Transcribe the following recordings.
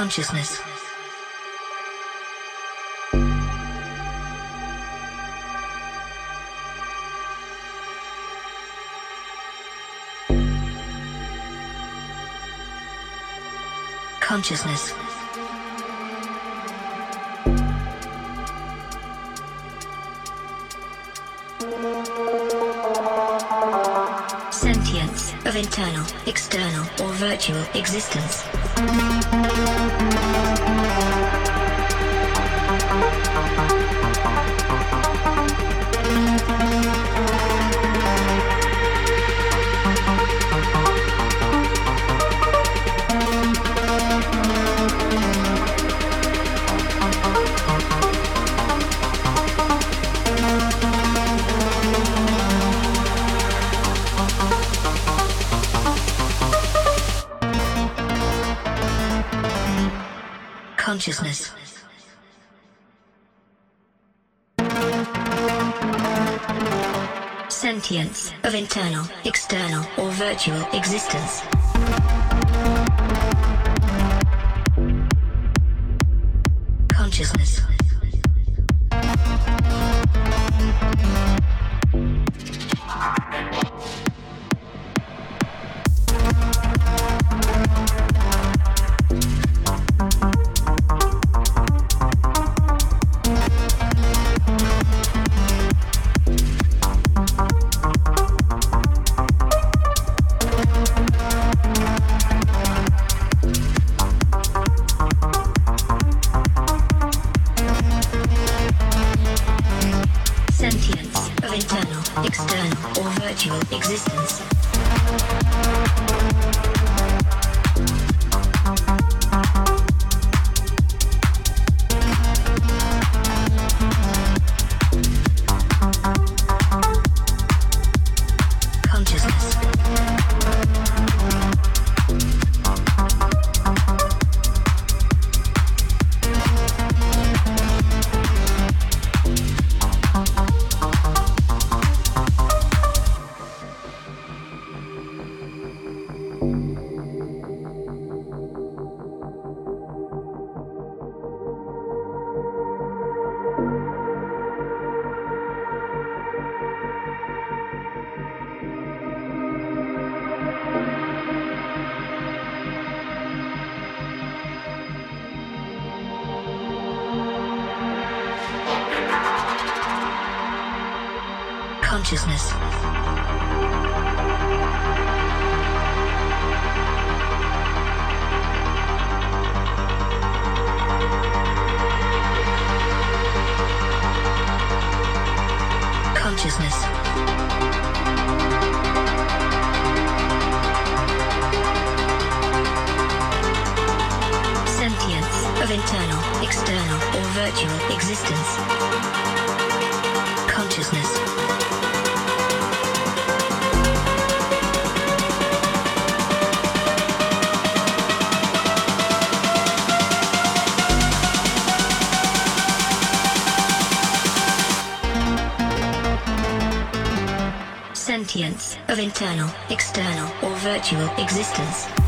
consciousness. Consciousness. Virtual existence. Internal, external, or virtual existence. Internal, external, or virtual existence.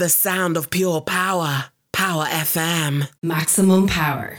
The sound of pure power. Power FM. Maximum power.